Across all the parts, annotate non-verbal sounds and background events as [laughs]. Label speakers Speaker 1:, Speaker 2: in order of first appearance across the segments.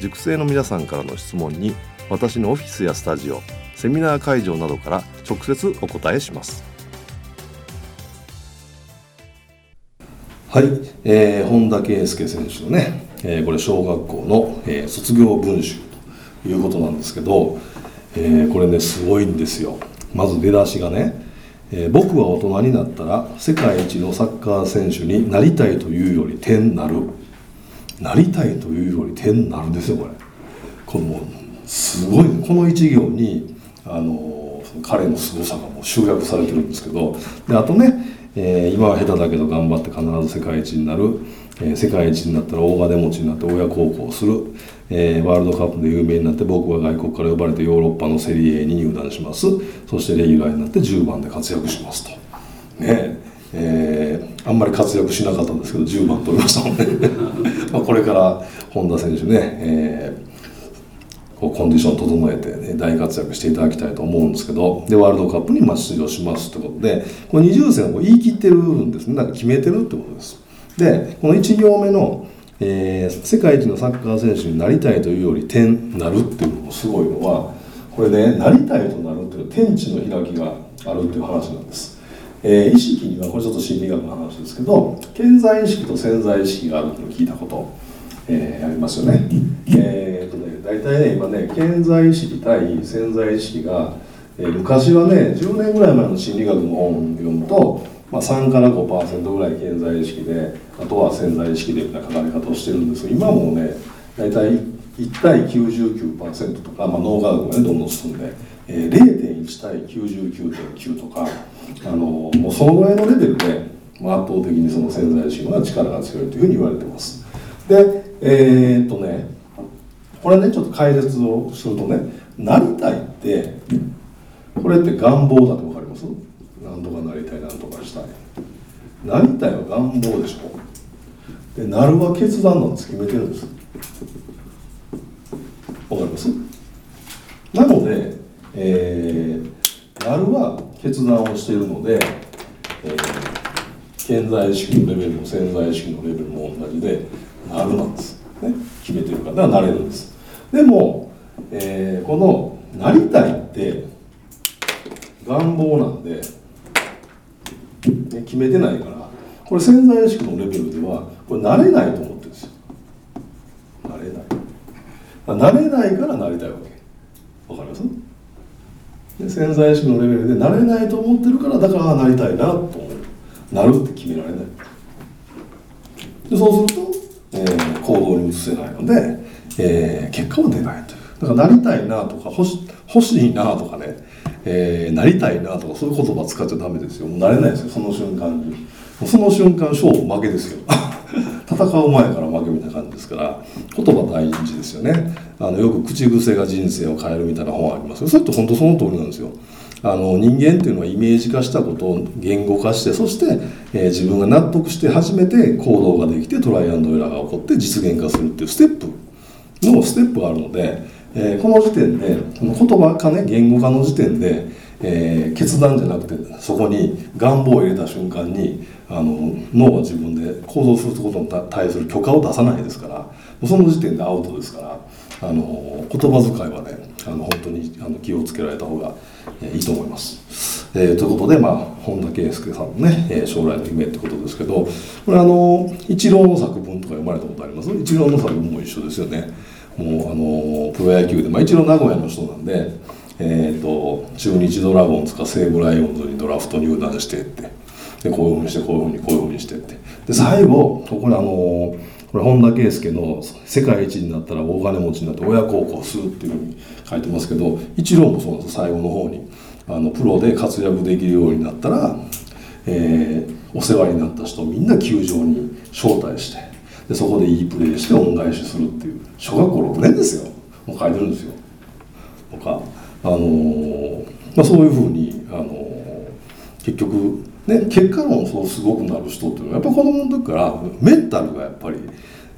Speaker 1: 塾生の皆さんからの質問に私のオフィスやスタジオセミナー会場などから直接お答えします。はい、えー、本田圭佑選手のね、えー、これ小学校の、えー、卒業文集ということなんですけど、えー、これねすごいんですよ。まず出だしがね、えー、僕は大人になったら世界一のサッカー選手になりたいというより点なる。なりたいというより点なるんですよこれ。このすごいこの一行にあの彼の凄さがもう集約されてるんですけどであとね、えー、今は下手だけど頑張って必ず世界一になる、えー、世界一になったら大金持ちになって親孝行する、えー、ワールドカップで有名になって僕は外国から呼ばれてヨーロッパのセリエに入団します。そしてレギュラーになって10番で活躍しますと。ねえー、あんまり活躍しなかったんですけど10番取りましたもんね。[laughs] まあこれから本田選手ね、えー、こうコンディション整えて、ね、大活躍していただきたいと思うんですけどでワールドカップにま出場しますってことでこれ20戦を言い切ってるんですね。なんか決めてるってことです。でこの1行目の、えー、世界一のサッカー選手になりたいというより点なるっていうのもすごいのはこれねなりたいとなるっていう天地の開きがあるっていう話なんですえー、意識にはこれちょっと心理学の話ですけど健在意識と潜在意識があるっていうのを聞いたこと、えー、ありますよね。えー、とね大体ね今ね健在意識対潜在意識が、えー、昔はね10年ぐらい前の心理学の本を読むと、まあ、3から5%ぐらい健在意識であとは潜在意識でみたいな書かれ方をしてるんですが今もね大体1対99%とか、まあ、脳科学がねどんどん進んで、えー、0.1対99.9とかあのもうそのぐらいのレベルで、まあ、圧倒的にその潜在意識は力が強いというふうに言われてます。でえー、っとねこれねちょっと解説をするとねなりたいってこれって願望だと分かります？何とかなりたい何とかしたい。なりたいは願望でしょ？でなるは決断なんです。決めてるんです。わかります？なので、えー、なるは決断をしているので、えー、健在意識のレベルも潜在意識のレベルも同じでなるなんです、ね、決めてるからなれるんです。でも、えー、このなりたいって願望なんで、ね、決めてないからこれ潜在意識のレベルではこれなれないと思ってるんですよ。なれない。なれないからなりたいわけ。わかります？で潜在意識のレベルでなれないと思ってるからだからなりたいなと思う。なるって決められない。でそうすると、えー、行動に移せないので、えー、結果は出ないという。だからなりたいなとか欲し欲しいなとかね、えー、なりたいなとかそういう言葉使っちゃダメですよ。もうなれないですよその瞬間に。その瞬間勝負負けですよ。[laughs] 戦う前から負けみたいな感じですから言葉大事ですよね。あのよく口癖が人生を変えるみたいな本ありますよ。それって本当その通りなんですよ。あの人間っていうのはイメージ化したことを言語化してそして、えー、自分が納得して初めて行動ができてトライアンドエラーが起こって実現化するっていうステップ。のステップがあるので、えー、この時点でこの言葉かね言語化の時点で、えー、決断じゃなくてそこに願望を入れた瞬間にあの脳は自分で行動することに対する許可を出さないですからその時点でアウトですからあの言葉遣いはねあの本当にあの気をつけられた方が、え、いいと思います。えー、ということで、まあ、本田圭佑さんのね、え、将来の夢ってことですけどこれあの一郎の作文とか読まれたことあります？一郎の作文も一緒ですよね。もうあのプロ野球で、まあ、一応名古屋の人なんで、えーと、中日ドラゴンズか西武ライオンズにドラフト入団してってでこういうふうにしてこういうふうにこういうふうにしてって。で最後ここにあのこれ本田圭佑の「世界一になったら大金持ちになって親孝行する」っていうふうに書いてますけど一郎もそうなんです最後の方にあのプロで活躍できるようになったら、えー、お世話になった人みんな球場に招待してでそこでいいプレーして恩返しするっていう小学校6年ですよ。もう書いてるんですよ。とか、あの、まあ、そういうふうに、あの、結局ね結果論そうすごくなる人っていうのはやっぱ子供の時からメンタルがやっぱり、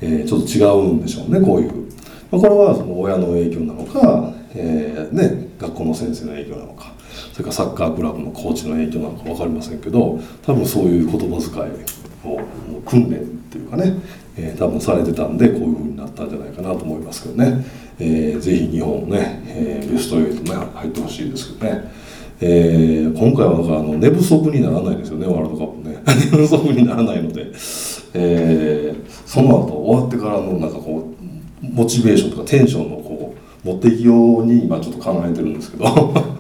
Speaker 1: えー、ちょっと違うんでしょうねこういう。まあ、これはその親の影響なのか、えーね、学校の先生の影響なのかそれからサッカークラブのコーチの影響なのか分かりませんけど多分そういう言葉遣いを訓練っていうかね、えー、多分されてたんでこういうふうになったんじゃないかなと思いますけどね、えー、ぜひ日本ね、えー、ベスト8ね入ってほしいですけどね、えー、今回はだからあの寝不足にならないですよねワールドカップね。[laughs] 寝不足にならないので、えー、その後終わってからのなんかこうモチベーションとかテンションのこう持っていきように今ちょっと考えてるんですけど。[laughs]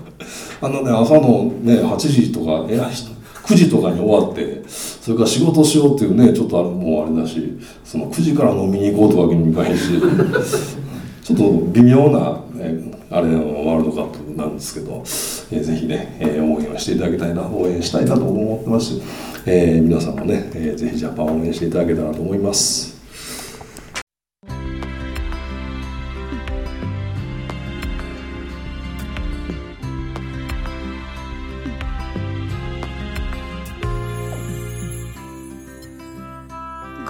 Speaker 1: あのね朝のね8時とかえ9時とかに終わってそれから仕事しようっていうねちょっとあれもうあれだしその9時から飲みに行こうとわけにもいかへんし [laughs] ちょっと微妙な、ね、あれのワールドカップなんですけど、えー、ぜひね、えー、応援をしていただきたいな応援したいなと思ってますし、えー、皆さんもね、えー、ぜひジャパンを応援していただけたらと思います。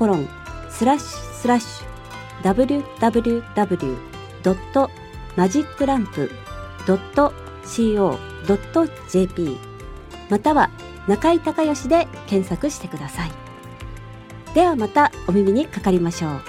Speaker 2: コロンスラッシュスラッシュ www.magiclamp.co.jp または中井隆義で検索してください。ではまたお耳にかかりましょう。